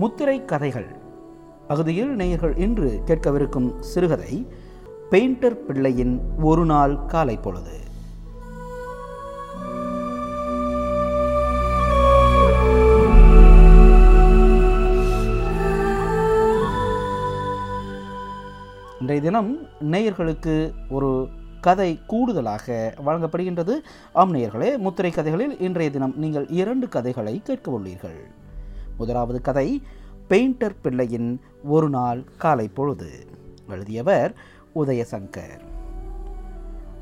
முத்திரை கதைகள். பகுதியில் நேயர்கள் இன்று கேட்கவிருக்கும் சிறுகதை பெயிண்டர் பிள்ளையின் ஒரு நாள் காலை பொழுது. இன்றைய தினம் நேயர்களுக்கு ஒரு கதை கூடுதலாக வழங்கப்படுகின்றது. ஆம் நேயர்களே முத்திரை கதைகளில் இன்றைய தினம் நீங்கள் இரண்டு கதைகளை கேட்க உள்ளீர்கள் முதலாவது கதை பெயிண்டர் பிள்ளையின் ஒரு நாள் காலை பொழுது. எழுதியவர் உதயசங்கர்.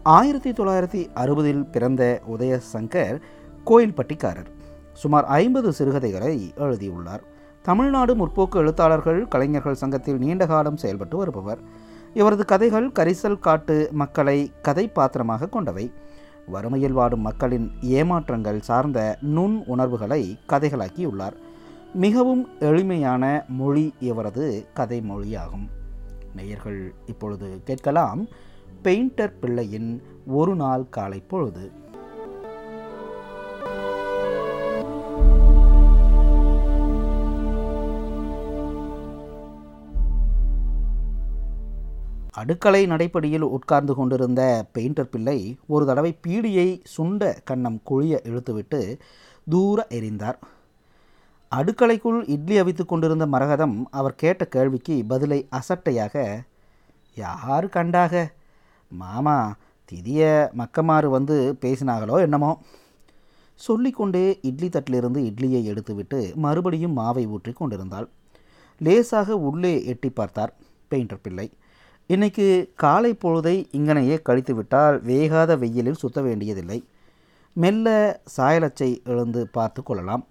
ஆயிரத்தி தொள்ளாயிரத்தி அறுபதில் பிறந்த உதயசங்கர் கோயில்பட்டிக்காரர். சுமார் ஐம்பது சிறுகதைகளை எழுதியுள்ளார். தமிழ்நாடு முற்போக்கு எழுத்தாளர்கள் கலைஞர்கள் சங்கத்தில் நீண்ட காலம் செயல்பட்டு வருபவர். இவரது கதைகள் கரிசல் காட்டு மக்களை கதை பாத்திரமாக கொண்டவை. வறுமையில் வாடும் மக்களின் ஏமாற்றங்கள் சார்ந்த நுண் உணர்வுகளை கதைகளாக்கியுள்ளார். மிகவும் எளிமையான மொழி இவரது கதை மொழியாகும் நேயர்கள் இப்பொழுது கேட்கலாம் பெயிண்டர் பிள்ளையின் ஒரு நாள் காலை பொழுது. அடுக்களை நடைப்படியில் உட்கார்ந்து கொண்டிருந்த பெயிண்டர் பிள்ளை ஒரு தடவை பீடியை சுண்ட கண்ணம் குழிய இழுத்துவிட்டு தூர எறிந்தார் அடுக்கலைக்குள் இட்லி அவித்து கொண்டிருந்த மரகதம் அவர் கேட்ட கேள்விக்கு பதிலை அசட்டையாக யார் கண்டாக? மாமா திதிய மக்கமாறு வந்து பேசினாங்களோ என்னமோ? சொல்லிக்கொண்டே இட்லி தட்டிலிருந்து இட்லியை எடுத்துவிட்டு மறுபடியும் மாவை ஊற்றி கொண்டிருந்தாள். லேசாக உள்ளே எட்டி பார்த்தார் பெயிண்டர் பிள்ளை. இன்னைக்கு காலை பொழுதை இங்கனையே கழித்து விட்டால் வேகாத வெயிலில் சுத்த வேண்டியதில்லை. மெல்ல சாயலச்சை எழுந்து பார்த்து கொள்ளலாம்.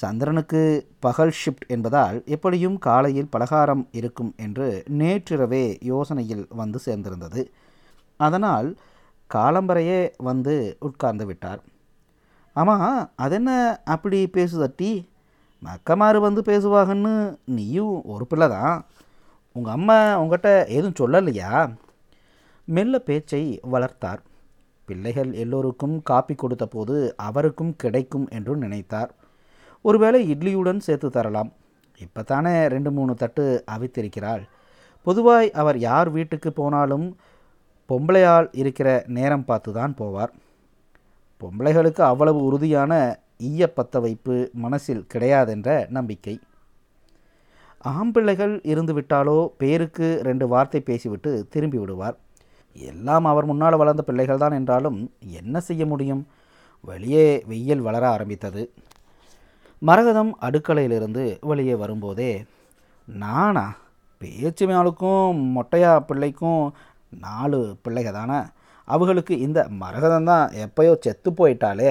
சந்திரனுக்கு பகல் ஷிஃப்ட் என்பதால் எப்படியும் காலையில் பலகாரம் இருக்கும் என்று நேற்றிரவே யோசனையில் வந்து சேர்ந்திருந்தது. அதனால் காலம்பரையே வந்து உட்கார்ந்து விட்டார். ஆமாம் அதென்ன அப்படி பேசுதட்டி மக்கமாறு வந்து பேசுவாங்கன்னு நீயும் ஒரு பிள்ளை தான். உங்கள் அம்மா உங்கள்கிட்ட எதுவும் சொல்லலையா? மெல்ல பேச்சை வளர்த்தார். பிள்ளைகள் எல்லோருக்கும் காப்பி கொடுத்த போது அவருக்கும் கிடைக்கும் என்று நினைத்தார். ஒருவேளை இட்லியுடன் சேர்த்து தரலாம். இப்போ தானே ரெண்டு மூணு தட்டு அவித்திருக்கிறாள். பொதுவாய் அவர் யார் வீட்டுக்கு போனாலும் பொம்பளையால் இருக்கிற நேரம் பார்த்து தான் போவார். பொம்பளைகளுக்கு அவ்வளவு உறுதியான ஈய பத்த வைப்பு மனசில் கிடையாதென்ற நம்பிக்கை. ஆம்பிள்ளைகள் இருந்துவிட்டாலோ பேருக்கு ரெண்டு வார்த்தை பேசிவிட்டு திரும்பி விடுவார். எல்லாம் அவர் முன்னால் வளர்ந்த பிள்ளைகள் தான் என்றாலும் என்ன செய்ய முடியும்? வெளியே வெயில் வளர ஆரம்பித்தது. மரகதம் அடுக்கலையிலிருந்து வெளியே வரும்போதே நானா? பேச்சு மேலுக்கும் மொட்டையா பிள்ளைக்கும் நாலு பிள்ளைக தானே அவர்களுக்கு இந்த மரகதம் தான் எப்பயோ செத்து போயிட்டாலே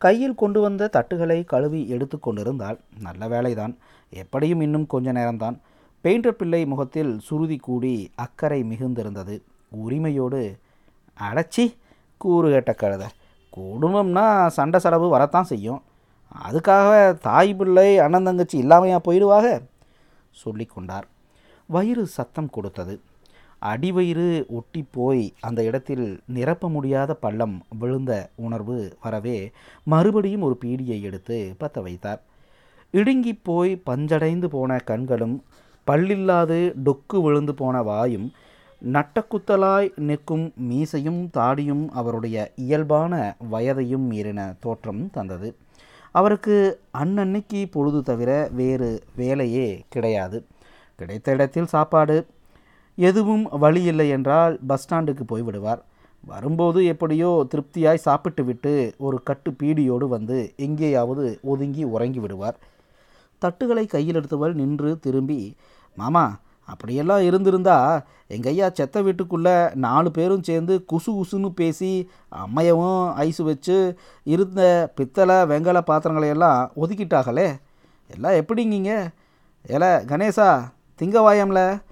கையில் கொண்டு வந்த தட்டுகளை கழுவி எடுத்து கொண்டிருந்தால் நல்ல வேலைதான். எப்படியும் இன்னும் கொஞ்ச நேரம்தான். பெயிண்டர் பிள்ளை முகத்தில் சுருதி கூடி அக்கறை மிகுந்திருந்தது. உரிமையோடு அடைச்சி! கூறு கேட்ட கழுத. குடும்பம்னா சண்டை செலவு வரத்தான் செய்யும். அதுக்காக தாய் பிள்ளை அண்ணன் தங்கச்சி இல்லாமையா போயிடுவாக? சொல்லி கொண்டார் வயிறு சத்தம் கொடுத்தது. அடிவயிறு ஒட்டி போய் அந்த இடத்தில் நிரப்ப முடியாத பள்ளம் விழுந்த உணர்வு வரவே மறுபடியும் ஒரு பீடியை எடுத்து பற்ற வைத்தார். இடுங்கி போய் பஞ்சடைந்து போன கண்களும் பல்லில்லாது டொக்கு விழுந்து போன வாயும் நட்டக்குத்தலாய் நிற்கும் மீசையும் தாடியும் அவருடைய இயல்பான வயதையும் மீறின தோற்றம் தந்தது. அவருக்கு அன்னன்னைக்கு பொழுது தவிர வேறு வேலையே கிடையாது. கிடைத்த இடத்தில் சாப்பாடு. எதுவும் வழி இல்லை என்றால் பஸ் ஸ்டாண்டுக்கு போய்விடுவார் வரும்போது எப்படியோ திருப்தியாய் சாப்பிட்டு விட்டு ஒரு கட்டு பீடியோடு வந்து எங்கேயாவது ஒதுங்கி உறங்கி விடுவார். தட்டுகளை கையில் எடுத்தவள் நின்று திரும்பி மாமா அப்படியெல்லாம் இருந்திருந்தா எங்கள் ஐயா செத்த வீட்டுக்குள்ளே நாலு பேரும் சேர்ந்து குசு குசுன்னு பேசி அம்மையவும் ஐஸ் வச்சு இருந்த பித்தளை வெங்கல பாத்திரங்களையெல்லாம் ஒதுக்கிட்டாங்களே எல்லாம் எப்படிங்கிங்க? ஏல கணேசா திங்கவாயம்ல?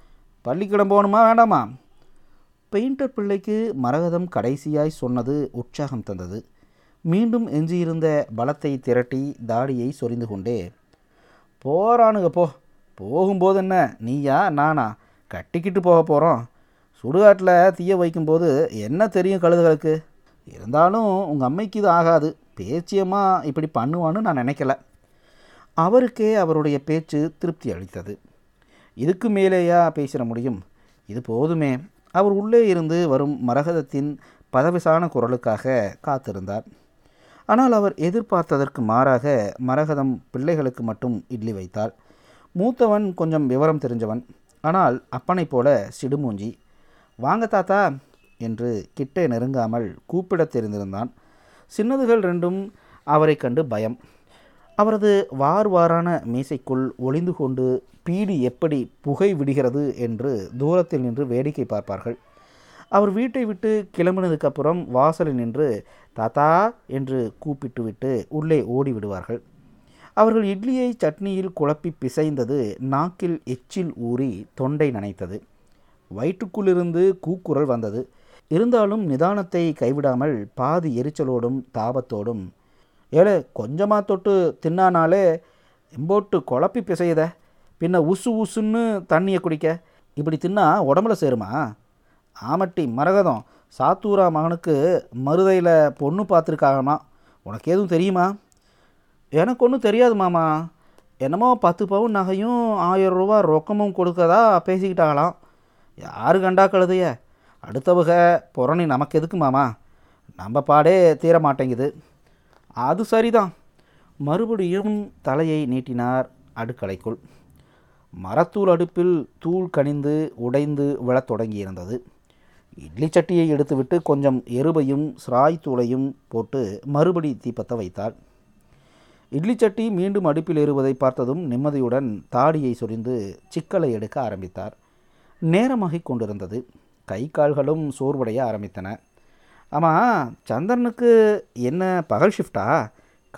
பள்ளிக்கூடம் போகணுமா வேண்டாமா? பெயிண்டர் பிள்ளைக்கு மரகதம் கடைசியாய் சொன்னது உற்சாகம் தந்தது. மீண்டும் எஞ்சியிருந்த பலத்தை திரட்டி தாடியை சொரிந்து கொண்டே போகிறானுங்க போ. போகும்போது என்ன? நீயா நானா? கட்டிக்கிட்டு போக போகிறோம் சுடுகாட்டில் தீய வைக்கும்போது என்ன தெரியும் கழுதுகளுக்கு? இருந்தாலும் உங்கள் அம்மைக்கு இது ஆகாது. பேச்சியமாக இப்படி பண்ணுவான்னு நான் நினைக்கல. அவருக்கே அவருடைய பேச்சு திருப்தி அளித்தது. இதுக்கு மேலேயா பேசிட முடியும்? இது போதுமே. அவர் உள்ளே இருந்து வரும் மரகதத்தின் பதவிசான குரலுக்காக காத்திருந்தார். ஆனால் அவர் எதிர்பார்த்ததற்கு மாறாக மரகதம் பிள்ளைகளுக்கு மட்டும் இட்லி வைத்தாள் மூத்தவன் கொஞ்சம் விவரம் தெரிஞ்சவன். ஆனால் அப்பனைப் போல சிடுமூஞ்சி. வாங்க தாத்தா என்று கிட்டே நெருங்காமல் கூப்பிடத் தெரிந்திருந்தான். சின்னதுகள் ரெண்டும் அவரை கண்டு பயம். அவரது வார் வாரான மீசைக்குள் ஒளிந்து கொண்டு பீடி எப்படி புகை விடுகிறது என்று தூரத்தில் நின்று வேடிக்கை பார்ப்பார்கள். அவர் வீட்டை விட்டு கிளம்பினதுக்கப்புறம் வாசலில் நின்று தாத்தா என்று கூப்பிட்டுவிட்டு உள்ளே ஓடி விடுவார்கள் அவர்கள் இட்லியை சட்னியில் குழப்பி பிசைந்தது நாக்கில் எச்சில் ஊறி தொண்டை நனைத்தது. வயிற்றுக்குள்ளிருந்து கூக்குரல் வந்தது. இருந்தாலும் நிதானத்தை கைவிடாமல் பாதி எரிச்சலோடும் தாபத்தோடும் ஏழை கொஞ்சமாக தொட்டு தின்னானாலே எம்போட்டு குழப்பி பிசையுத பின்ன உசு உசுன்னு தண்ணியை குடிக்க. இப்படி தின்னா உடம்புல சேருமா? ஆமட்டி மரகதம் சாத்தூரா மகனுக்கு மருதையில் பொண்ணு பார்த்துருக்காங்கம்மா உனக்கு எதுவும் தெரியுமா? எனக்கு ஒன்றும் தெரியாது மாமா. என்னமோ பத்து பவுன் நகையும் ஆயிரம் ரூபா ரொக்கமும் கொடுக்கதா பேசிக்கிட்டாங்களாம். யாரு கண்டா கழுதைய? அடுத்தவக புறணி நமக்கு எதுக்கு மாமா? நம்ம பாடே தீர மாட்டேங்குது அது சரிதான். மறுபடியும் தலையை நீட்டினார் அடுக்கலைக்குள் மரத்தூள் அடுப்பில் தூள் கனிந்து உடைந்து விழத் தொடங்கியிருந்தது. இட்லி சட்டியை எடுத்துவிட்டு கொஞ்சம் எருபையும் சிராய்த்தூளையும் தூளையும் போட்டு மறுபடி தீப்பத்தை வைத்தாள். இட்லி சட்டி மீண்டும் அடுப்பில் ஏறுவதை பார்த்ததும் நிம்மதியுடன் தாடியை சொரிந்து சிக்கலை எடுக்க ஆரம்பித்தார். நேரமாகிக் கொண்டிருந்தது. கை கால்களும் சோர்வடைய ஆரம்பித்தன. ஆமாம் சந்திரனுக்கு என்ன பகல் ஷிஃப்டா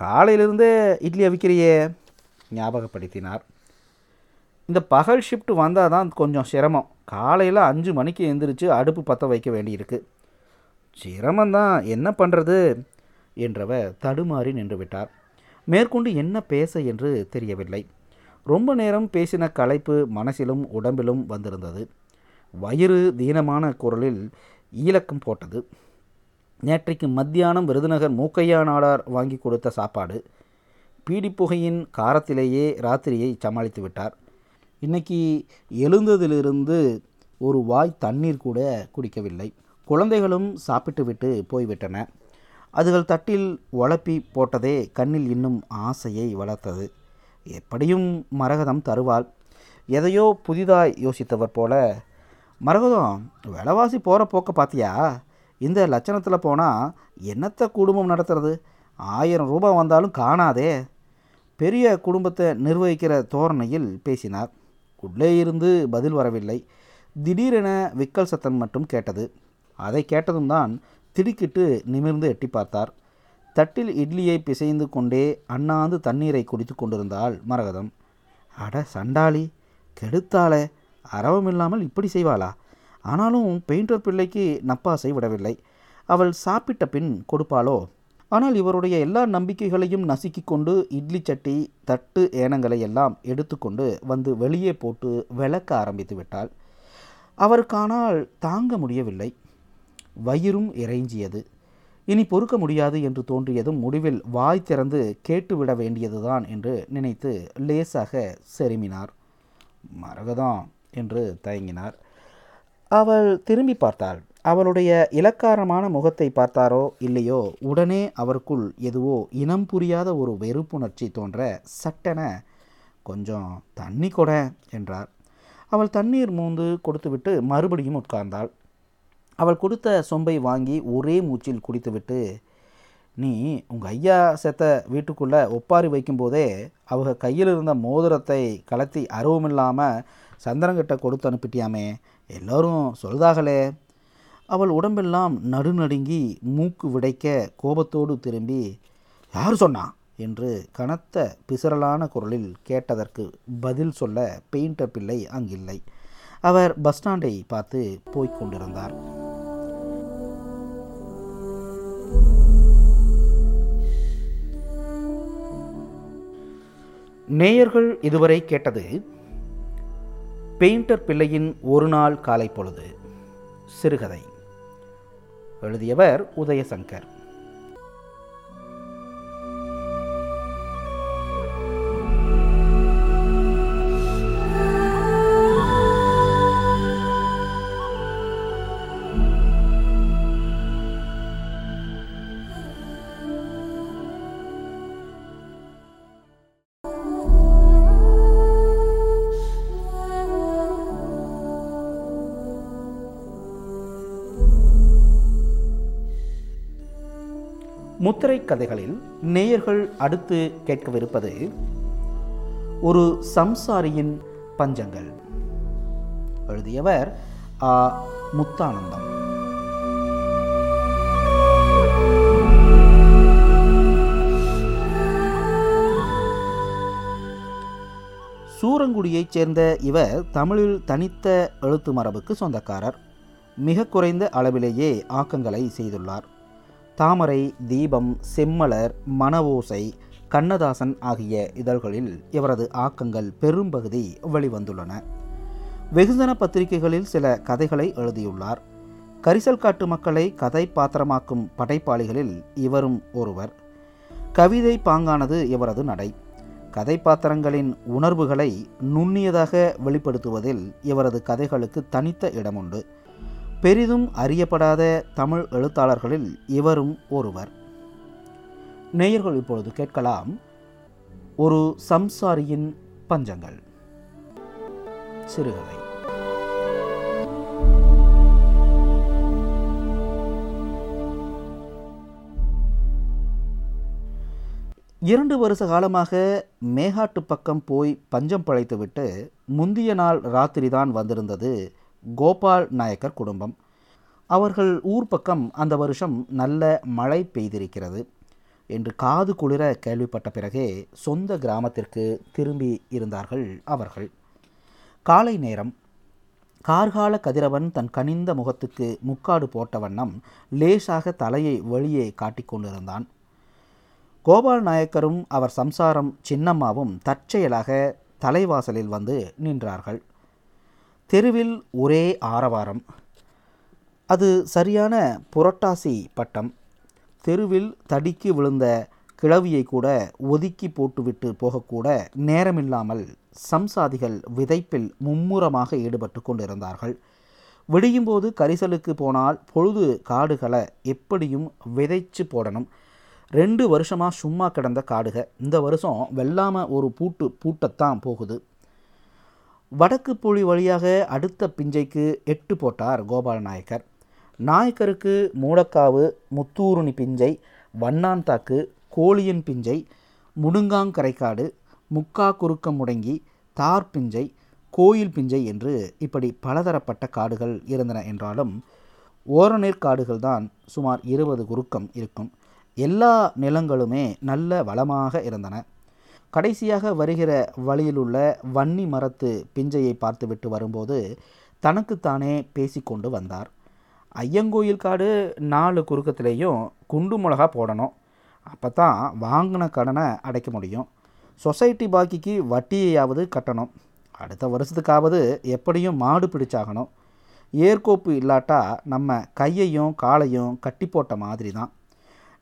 காலையிலிருந்தே இட்லி அவிக்கிறியே ஞாபகப்படுத்தினார். இந்த பகல் ஷிஃப்ட் வந்தால் தான் கொஞ்சம் சிரமம். காலையில் அஞ்சு மணிக்கு எந்திரிச்சு அடுப்பு பற்ற வைக்க வேண்டியிருக்கு. சிரமந்தான் என்ன பண்ணுறது என்றவர் தடுமாறி நின்று விட்டார் மேற்கொண்டு என்ன பேச என்று தெரியவில்லை. ரொம்ப நேரம் பேசின களைப்பு மனசிலும் உடம்பிலும் வந்திருந்தது. வயிறு தீனமான குரலில் ஈலக்கம் போட்டது. நேற்றைக்கு மத்தியானம் விருதுநகர் மூக்கையா நாடார் வாங்கி கொடுத்த சாப்பாடு. பீடிப்புகையின் காரத்திலேயே ராத்திரியை சமாளித்து விட்டார். இன்னைக்கு எழுந்ததிலிருந்து ஒரு வாய் தண்ணீர் கூட குடிக்கவில்லை. குழந்தைகளும் சாப்பிட்டு விட்டு போய்விட்டன. அதுகள் தட்டில் உழப்பி போட்டதே கண்ணில் இன்னும் ஆசையை வளர்த்தது. எப்படியும் மரகதம் தருவாள். எதையோ புதிதாக யோசித்தவர் போல மரகதம் விலைவாசி போகிற போக்க பார்த்தியா இந்த லட்சணத்தில் போனால் என்னத்தை குடும்பம் நடத்துறது? ஆயிரம் ரூபாய் வந்தாலும் காணாதே. பெரிய குடும்பத்தை நிர்வகிக்கிற தோரணையில் பேசினார். உள்ளே இருந்து பதில் வரவில்லை. திடீரென விக்கல் சத்தம் மட்டும் கேட்டது. அதை கேட்டதும் தான் திடுக்கிட்டு நிமிர்ந்து எட்டி பார்த்தார். தட்டில் இட்லியை பிசைந்து கொண்டே அண்ணாந்து தண்ணீரை குடித்து கொண்டிருந்தாள் மரகதம். அட சண்டாளி கெடுத்தாளே அரவம் இல்லாமல் இப்படி செய்வாளா? ஆனாலும் பெயிண்டர் பிள்ளைக்கு நப்பாசை விடவில்லை. அவள் சாப்பிட்ட பின் கொடுப்பாளோ? ஆனால் இவருடைய எல்லா நம்பிக்கைகளையும் நசுக்கி கொண்டு இட்லி சட்டி தட்டு ஏனங்களை எல்லாம் எடுத்துக்கொண்டு வந்து வெளியே போட்டு விளக்க ஆரம்பித்து விட்டாள். அவருக்கானால் தாங்க முடியவில்லை. வயிறும் இறைஞ்சியது. இனி பொறுக்க முடியாது என்று தோன்றியதும் முடிவில் வாய் திறந்து கேட்டுவிட வேண்டியதுதான் என்று நினைத்து லேசாக செருமினார். மரகதம் என்று தயங்கினார். அவள் திரும்பி பார்த்தாள். அவளுடைய இலக்காரமான முகத்தை பார்த்தாரோ இல்லையோ உடனே அவருக்குள் எதுவோ இனம் புரியாத ஒரு வெறுப்புணர்ச்சி தோன்ற சட்டென கொஞ்சம் தண்ணி கொட என்றார். அவள் தண்ணீர் மூந்து கொடுத்துவிட்டு மறுபடியும் உட்கார்ந்தாள். அவள் கொடுத்த சொம்பை வாங்கி ஒரே மூச்சில் குடித்துவிட்டு நீ உங்கள் ஐயா செத்த வீட்டுக்குள்ளே ஒப்பாரி வைக்கும்போதே அவங்க கையில் இருந்த மோதிரத்தை கலத்தி அருவமில்லாமல் சந்திரங்கிட்ட கொடுத்து அனுப்பிட்டியாமே எல்லோரும் சொல்லுதாகலே அவள் உடம்பெல்லாம் நடுநடுங்கி மூக்கு விடைக்க கோபத்தோடு திரும்பி யார் சொன்னா? என்று கனத்த பிசரலான குரலில் கேட்டதற்கு பதில் சொல்ல பெயிண்டர் பிள்ளை அங்கில்லை. அவர் பஸ் ஸ்டாண்டை பார்த்து போய்க் கொண்டிருந்தார். நேயர்கள் இதுவரை கேட்டது பெயிண்டர் பிள்ளையின் ஒரு நாள் காலை பொழுது. சிறுகதை. எழுதியவர் உதயசங்கர். சித்திரை கதைகளில் நேயர்கள் அடுத்து கேட்கவிருப்பது ஒரு சம்சாரியின் பஞ்சங்கள். எழுதியவர் ஆ. முத்தானந்தம். சூரங்குடியைச் சேர்ந்த இவர் தமிழில் தனித்த எழுத்து மரபுக்கு சொந்தக்காரர். மிக குறைந்த அளவிலேயே ஆக்கங்களை செய்துள்ளார். தாமரை தீபம் செம்மலர் மணவோசை கண்ணதாசன் ஆகிய இதழ்களில் இவரது ஆக்கங்கள் பெரும்பகுதி வெளிவந்துள்ளன. வெகுஜன பத்திரிகைகளில் சில கதைகளை எழுதியுள்ளார். கரிசல் காட்டு மக்களை கதை பாத்திரமாக்கும் படைப்பாளிகளில் இவரும் ஒருவர். கவிதை பாங்கானது இவரது நடை. கதைப்பாத்திரங்களின் உணர்வுகளை நுண்ணியதாக வெளிப்படுத்துவதில் இவரது கதைகளுக்கு தனித்த இடமுண்டு. பெரிதும் அறியப்படாத தமிழ் எழுத்தாளர்களில் இவரும் ஒருவர். நேயர்கள் இப்பொழுது கேட்கலாம் ஒரு சம்சாரியின் பஞ்சங்கள். சிறுகதை. இரண்டு வருஷ காலமாக மேகாட்டு பக்கம் போய் பஞ்சம் பழைத்துவிட்டு முந்திய நாள் ராத்திரி தான் வந்திருந்தது கோபால் நாயக்கர் குடும்பம். அவர்கள் ஊர் பக்கம் அந்த வருஷம் நல்ல மழை பெய்திருக்கிறது என்று காது குளிர கேள்விப்பட்ட பிறகே சொந்த கிராமத்திற்கு திரும்பி இருந்தார்கள் அவர்கள். காலை நேரம் கார்கால கதிரவன் தன் கனிந்த முகத்துக்கு முக்காடு போட்ட வண்ணம் லேசாக தலையை வெளியே காட்டிக்கொண்டிருந்தான் கோபால் நாயக்கரும் அவர் சம்சாரம் சின்னம்மாவும் தற்செயலாக தலைவாசலில் வந்து நின்றார்கள். தெருவில் ஒரே ஆரவாரம். அது சரியான புரட்டாசி பட்டம். தெருவில் தடிக்கு விழுந்த கிழவியை கூட ஒதுக்கி போட்டுவிட்டு போகக்கூட நேரமில்லாமல் சம்சாதிகள் விதைப்பில் மும்முரமாக ஈடுபட்டு கொண்டிருந்தார்கள். விடியும்போது கரிசலுக்கு போனால் பொழுது காடுகளை எப்படியும் விதைச்சு போடணும். ரெண்டு வருஷமாக சும்மா கிடந்த காடுக. இந்த வருஷம் வெள்ளாமல் ஒரு பூட்டு பூட்டத்தான் போகுது. வடக்கு புலி வழியாக அடுத்த பிஞ்சைக்கு எட்டு போட்டார் கோபால நாயக்கர் நாயக்கருக்கு மூடக்காவு முத்தூருணி பிஞ்சை வண்ணாந்தாக்கு கோழியன் பிஞ்சை முடுங்காங்கரைக்காடு முக்கா குறுக்கம் முடங்கி தார் பிஞ்சை கோயில் பிஞ்சை என்று இப்படி பலதரப்பட்ட காடுகள் இருந்தன என்றாலும் ஓரநீர் காடுகள் தான் சுமார் இருபது குறுக்கம் இருக்கும். எல்லா நிலங்களுமே நல்ல வளமாக இருந்தன. கடைசியாக வருகிற வழியிலுள்ள வன்னி மரத்து பிஞ்சையை பார்த்துவிட்டு வரும்போது தனக்குத்தானே பேசிக்கொண்டு வந்தார். ஐயங்கோயில் காடு நாலு குறுக்கத்திலேயும் குண்டு மிளகா போடணும். அப்போ தான் வாங்கின கடனை அடைக்க முடியும். சொசைட்டி பாக்கிக்கு வட்டியையாவது கட்டணும். அடுத்த வருஷத்துக்காவது எப்படியும் மாடு பிடிச்சாகணும். ஏர்கோப்பு இல்லாட்டா நம்ம கையையும் காலையும் கட்டி போட்ட மாதிரி தான்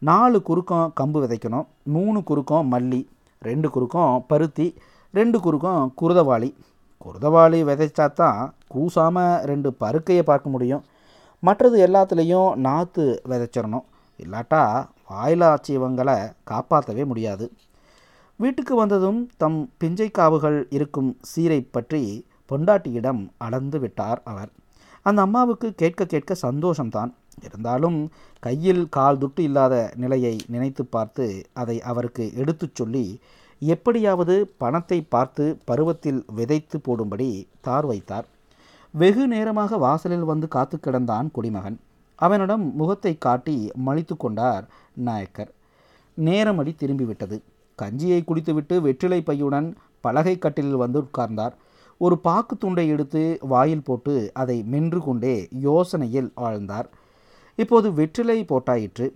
நாலு குறுக்கம் கம்பு விதைக்கணும் மூணு குறுக்கம் மல்லி. ரெண்டு குறுக்கம் பருத்தி ரெண்டு குறுக்கம் குருதவாளி. குருதவாளி விதைச்சா தான் கூசாமல் ரெண்டு பருக்கையை பார்க்க முடியும். மற்றது எல்லாத்துலேயும் நாற்று விதைச்சிடணும். இல்லாட்டா வாயிலாச்சியவங்களை காப்பாற்றவே முடியாது. வீட்டுக்கு வந்ததும் தம் பிஞ்சை காவுகள் இருக்கும் சீரை பற்றி பொண்டாட்டியிடம் அளந்து விட்டார் அவர். அந்த அம்மாவுக்கு கேட்க கேட்க சந்தோஷம்தான். இருந்தாலும் கையில் கால் துட்டு இல்லாத நிலையை நினைத்து பார்த்து அதை அவருக்கு எடுத்துச் சொல்லி எப்படியாவது பணத்தை பார்த்து பருவத்தில் விதைத்து போடும்படி தார் வைத்தார். வெகு நேரமாக வாசலில் வந்து காத்து கிடந்தான் குடிமகன். அவனிடம் முகத்தை காட்டி மலித்து கொண்டார் நாயக்கர். நேரமடி திரும்பிவிட்டது. கஞ்சியை குடித்துவிட்டு வெற்றிலை பையுடன் பலகை கட்டிலில் வந்து உட்கார்ந்தார். ஒரு பாக்கு துண்டை எடுத்து வாயில் போட்டு அதை மென்று கொண்டே யோசனையில் ஆழ்ந்தார். இப்போது வெற்றிலை போட்டாயிற்று.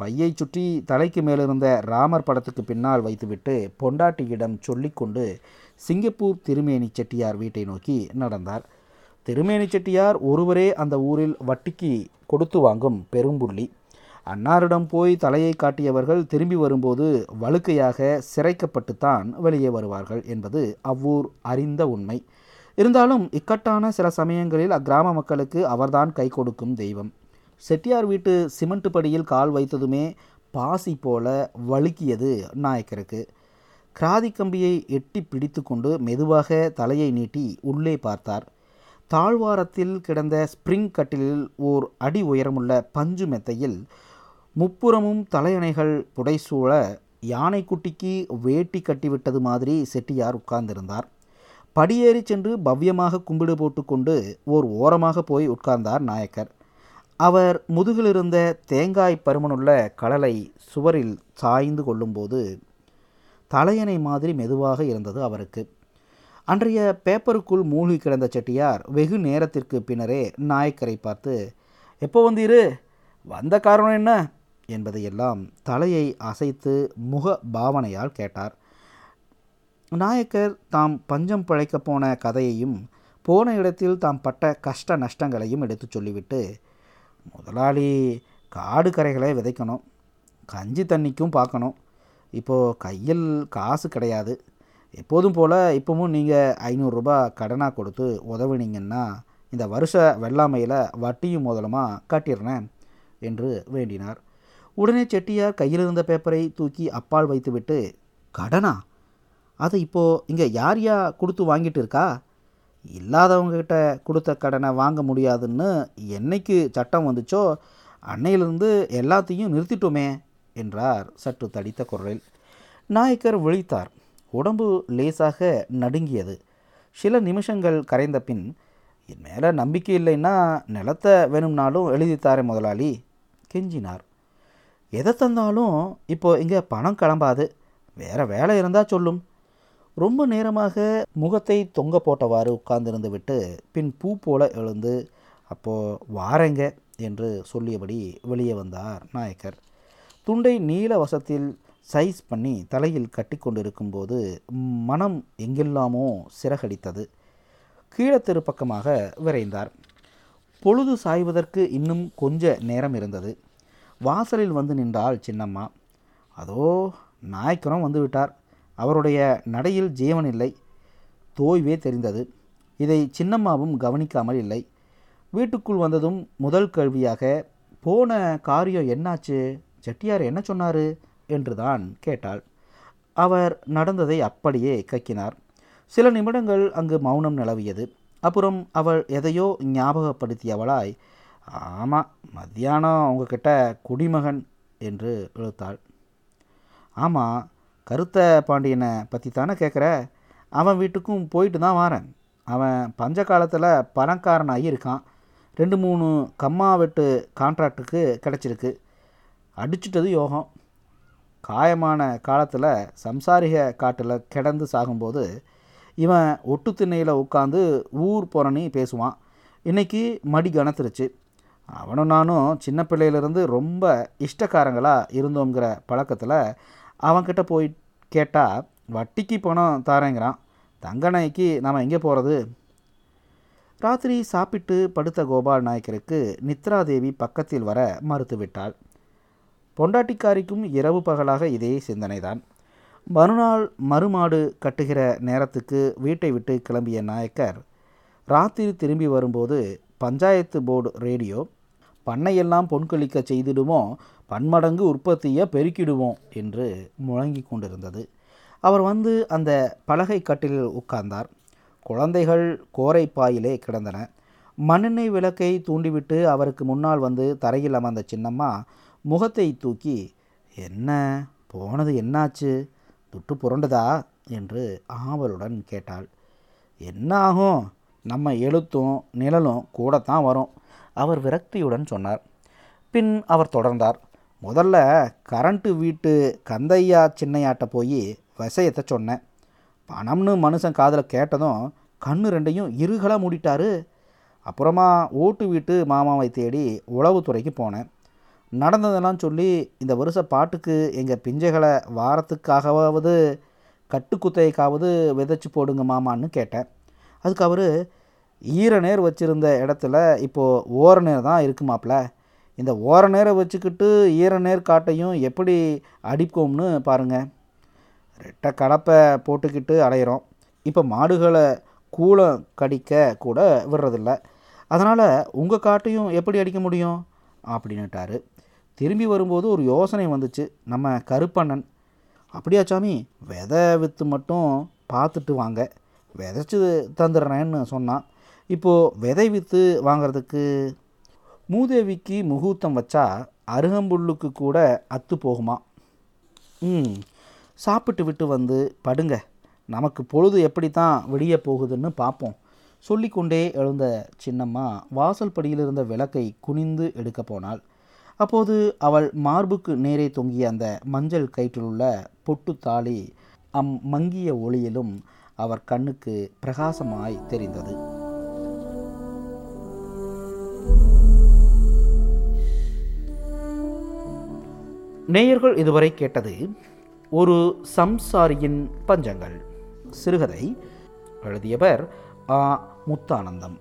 பையை சுற்றி தலைக்கு மேலிருந்த ராமர் படத்துக்கு பின்னால் வைத்துவிட்டு பொண்டாட்டியிடம் சொல்லிக்கொண்டு சிங்கப்பூர் திருமேனி செட்டியார் வீட்டை நோக்கி நடந்தார். திருமேனி செட்டியார் ஒருவரே அந்த ஊரில் வட்டிக்கு கொடுத்து வாங்கும் பெரும்புள்ளி. அன்னாரிடம் போய் தலையை காட்டியவர்கள் திரும்பி வரும்போது வழுக்கையாக சிறைக்கப்பட்டுத்தான் வெளியே வருவார்கள் என்பது அவ்வூர் அறிந்த உண்மை. இருந்தாலும் இக்கட்டான சில சமயங்களில் அக்கிராம மக்களுக்கு அவர்தான் கை கொடுக்கும் தெய்வம். செட்டியார் வீட்டு சிமெண்ட் படியில் கால் வைத்ததுமே பாசி போல வழுக்கியது நாயக்கருக்கு. கிராதி கம்பியை எட்டி பிடித்து கொண்டு மெதுவாக தலையை நீட்டி உள்ளே பார்த்தார். தாழ்வாரத்தில் கிடந்த ஸ்ப்ரிங் கட்டிலில் ஓர் அடி உயரமுள்ள பஞ்சு மெத்தையில் முப்புறமும் தலையணைகள் புடைசூழ யானைக்குட்டிக்கு வேட்டி கட்டிவிட்டது மாதிரி செட்டியார் உட்கார்ந்திருந்தார். படியேறி சென்று பவ்யமாக கும்பிடு போட்டுக்கொண்டு ஓர் ஓரமாக போய் உட்கார்ந்தார் நாயக்கர். அவர் முதுகிலிருந்த தேங்காய் பருமனுள்ள கடலை சுவரில் சாய்ந்து கொள்ளும்போது தலையணை மாதிரி மெதுவாக இருந்தது அவருக்கு. அன்றைய பேப்பருக்குள் மூழ்கி கிடந்த செட்டியார் வெகு நேரத்திற்கு பின்னரே நாயக்கரை பார்த்து எப்போ வந்தீரு? வந்த காரணம் என்ன? என்பதையெல்லாம் தலையை அசைத்து முக பாவனையால் கேட்டார். நாயக்கர் தாம் பஞ்சம் பிழைக்கப் போன கதையையும் போன இடத்தில் தாம் பட்ட கஷ்ட நஷ்டங்களையும் எடுத்துச் சொல்லிவிட்டு முதலாளி காடு கரைகளை விதைக்கணும். கஞ்சி தண்ணிக்கும் பார்க்கணும். இப்போது கையில் காசு கிடையாது. எப்போதும் போல் இப்போவும் நீங்கள் ஐநூறுரூபா கடனாக கொடுத்து உதவினீங்கன்னா இந்த வருஷ வெள்ளாமையில் வட்டியும் முதலமாக கட்டிடுறேன் என்று வேண்டினார். உடனே செட்டியார் கையில் இருந்த பேப்பரை தூக்கி அப்பால் வைத்துவிட்டு கடனா? அதை இப்போது இங்கே யார் யா கொடுத்து வாங்கிட்டு இருக்கா? இல்லாதவங்கக்கிட்ட கொடுத்த கடனை வாங்க முடியாதுன்னு என்னைக்கு சட்டம் வந்துச்சோ அன்னையிலிருந்து எல்லாத்தையும் நிறுத்திட்டோமே என்றார் சற்று தடித்த குரலில். நாயக்கர் விழித்தார். உடம்பு லேசாக நடுங்கியது. சில நிமிஷங்கள் கரைந்த பின் என் மேலே நம்பிக்கை இல்லைன்னா நிலத்தை வேணும்னாலும் எழுதித்தாரே முதலாளி கெஞ்சினார். எதை தந்தாலும் இப்போ இங்கே பணம் கிளம்பாது. வேறு வேலை இருந்தால் சொல்லும். ரொம்ப நேரமாக முகத்தை தொங்க போட்டவாறு உட்கார்ந்திருந்து விட்டு பின் பூ போல எழுந்து அப்போது வாரேங்க என்று சொல்லியபடி வெளியே வந்தார் நாயக்கர். துண்டை நீல வசத்தில் சைஸ் பண்ணி தலையில் கட்டி கொண்டிருக்கும்போது மனம் எங்கெல்லாமோ சிறகடித்தது. கீழத்திரு பக்கமாக விரைந்தார். பொழுது சாய்வதற்கு இன்னும் கொஞ்ச நேரம் இருந்தது. வாசலில் வந்து நின்றாள் சின்னம்மா. அதோ நாய்க்குரம் வந்து விட்டார். அவருடைய நடையில் ஜீவன் இல்லை. தோய்வே தெரிந்தது. இதை சின்னம்மாவும் கவனிக்காமல் இல்லை. வீட்டுக்குள் வந்ததும் முதல் கேள்வியாக போன காரியம் என்னாச்சு? செட்டியார் என்ன சொன்னார்? என்று தான் கேட்டாள். அவர் நடந்ததை அப்படியே கக்கினார். சில நிமிடங்கள் அங்கு மௌனம் நிலவியது. அப்புறம் அவள் எதையோ ஞாபகப்படுத்தியவளாய் ஆமாம் மத்தியானம் உங்ககிட்ட குடிமகன் என்று இழுத்தாள். ஆமாம் கருத்த பாண்டியனை பற்றி தானே கேட்குற அவன் வீட்டுக்கும் போயிட்டு தான் வாரேன். அவன் பஞ்ச காலத்தில் பணக்காரனாகி இருக்கான். ரெண்டு மூணு கம்மா வெட்டு கான்ட்ராக்டுக்கு கிடச்சிருக்கு. அடிச்சிட்டது யோகம். காயமான காலத்தில் சம்சாரிக காட்டில் கிடந்து சாகும்போது இவன் ஒட்டு திண்ணையில் உட்காந்து ஊர் புறணி பேசுவான். இன்றைக்கி மடி கணத்துருச்சு அவனும் நானும் சின்ன பிள்ளையிலேருந்து ரொம்ப இஷ்டக்காரங்களாக இருந்தோங்கிற பழக்கத்தில் அவன்கிட்ட போய் கேட்டால் வட்டிக்கு பணம் தாரேங்கிறான். தங்கநாய்க்கு நாம் எங்கே போகிறது ராத்திரி சாப்பிட்டு படுத்த கோபால் நாயக்கருக்கு நித்ராதேவி பக்கத்தில் வர மறுத்துவிட்டாள் பொண்டாட்டிக்காரிக்கும் இரவு பகலாக இதே சிந்தனைதான். மறுநாள் மறுமாடு கட்டுகிற நேரத்துக்கு வீட்டை விட்டு கிளம்பிய நாயக்கர் ராத்திரி திரும்பி வரும்போது பஞ்சாயத்து போர்டு ரேடியோ பண்ணையெல்லாம் பொன்கொழிக்க செய்திடுவோம் பன்மடங்கு உற்பத்தியை பெருக்கிடுவோம் என்று முழங்கி கொண்டிருந்தது. அவர் வந்து அந்த பலகை கட்டிலில் உட்கார்ந்தார். குழந்தைகள் கோரை பாயிலே கிடந்தன. மண்ணெண்ணெய் விளக்கை தூண்டிவிட்டு அவருக்கு முன்னால் வந்து தரையில் அமர்ந்த சின்னம்மா முகத்தை தூக்கி என்ன? போனது என்னாச்சு? துட்டு புரண்டுதா? என்று ஆவலுடன் கேட்டாள். என்ன ஆகும்? நம்ம எழுத்தும் நிழலும் கூடத்தான் வரும். அவர் விரக்தியுடன் சொன்னார். பின் அவர் தொடர்ந்தார். முதல்ல கரண்ட்டு வீட்டு கந்தையா சின்னையாட்ட போய் விஷயத்தை சொன்னேன். பணம்னு மனுஷன் காதில் கேட்டதும் கண்ணு ரெண்டையும் இருகலாக மூடிட்டாரு. அப்புறமா ஓட்டு வீட்டு மாமாவை தேடி உளவுத்துறைக்கு போனேன். நடந்ததெல்லாம் சொல்லி இந்த வருஷ பாட்டுக்கு எங்கள் பிஞ்சைகளை வாரத்துக்காகவாவது கட்டுக்குத்தைக்காவது விதைச்சி போடுங்க மாமான்னு கேட்டேன். அதுக்கு அவர் ஈர நேர் வச்சுருந்த இடத்துல இப்போது ஓர நேர் தான் இருக்குமாப்ல இந்த ஓர நேரை வச்சுக்கிட்டு ஈர நேர் காட்டையும் எப்படி அடிப்போம்னு பாருங்கள் ரெட்டை கலப்பை போட்டுக்கிட்டு அலையிறோம் இப்போ மாடுகளை கூலம் கடிக்க கூட விடுறதில்ல. அதனால் உங்கள் காட்டையும் எப்படி அடிக்க முடியும்? அப்படின்னுட்டாரு. திரும்பி வரும்போது ஒரு யோசனை வந்துச்சு. நம்ம கருப்பண்ணன். அப்படியா சாமி விதை விற்று மட்டும் பார்த்துட்டு வாங்க. விதைச்சி தந்துடுறேன்னு சொன்னான். இப்போது விதை விற்று வாங்கிறதுக்கு மூதேவிக்கு முகூர்த்தம் வச்சா அருகம்புல்லுக்கு கூட அத்து போகுமா? ம் சாப்பிட்டு விட்டு வந்து படுங்க. நமக்கு பொழுது எப்படி தான் விடிய போகுதுன்னு பார்ப்போம் சொல்லிக்கொண்டே எழுந்த சின்னம்மா வாசல் படியில் இருந்த விளக்கை குனிந்து எடுக்க போனாள். அப்போது அவள் மார்புக்கு நேரே தொங்கிய அந்த மஞ்சள் கயிற்றிலுள்ள பொட்டு தாலி அம் மங்கிய ஒளியிலும் அவர் கண்ணுக்கு பிரகாசமாய் தெரிந்தது. நேயர்கள் இதுவரை கேட்டது ஒரு சம்சாரியின் பஞ்சங்கள். சிறுகதை எழுதியவர் ஆ முத்தானந்தம்.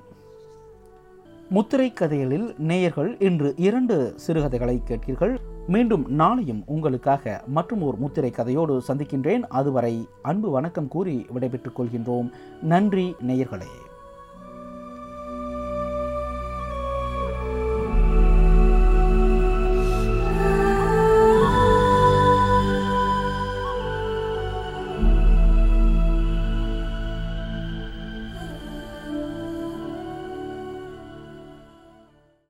முத்திரை கதைகளில் நேயர்கள் இன்று இரண்டு சிறுகதைகளை கேட்கிறீர்கள் மீண்டும் நாளையும் உங்களுக்காக மற்றும் ஒரு முத்திரை கதையோடு சந்திக்கின்றேன். அதுவரை அன்பு வணக்கம் கூறி விடைபெற்றுக் கொள்கின்றோம். நன்றி நேயர்களே.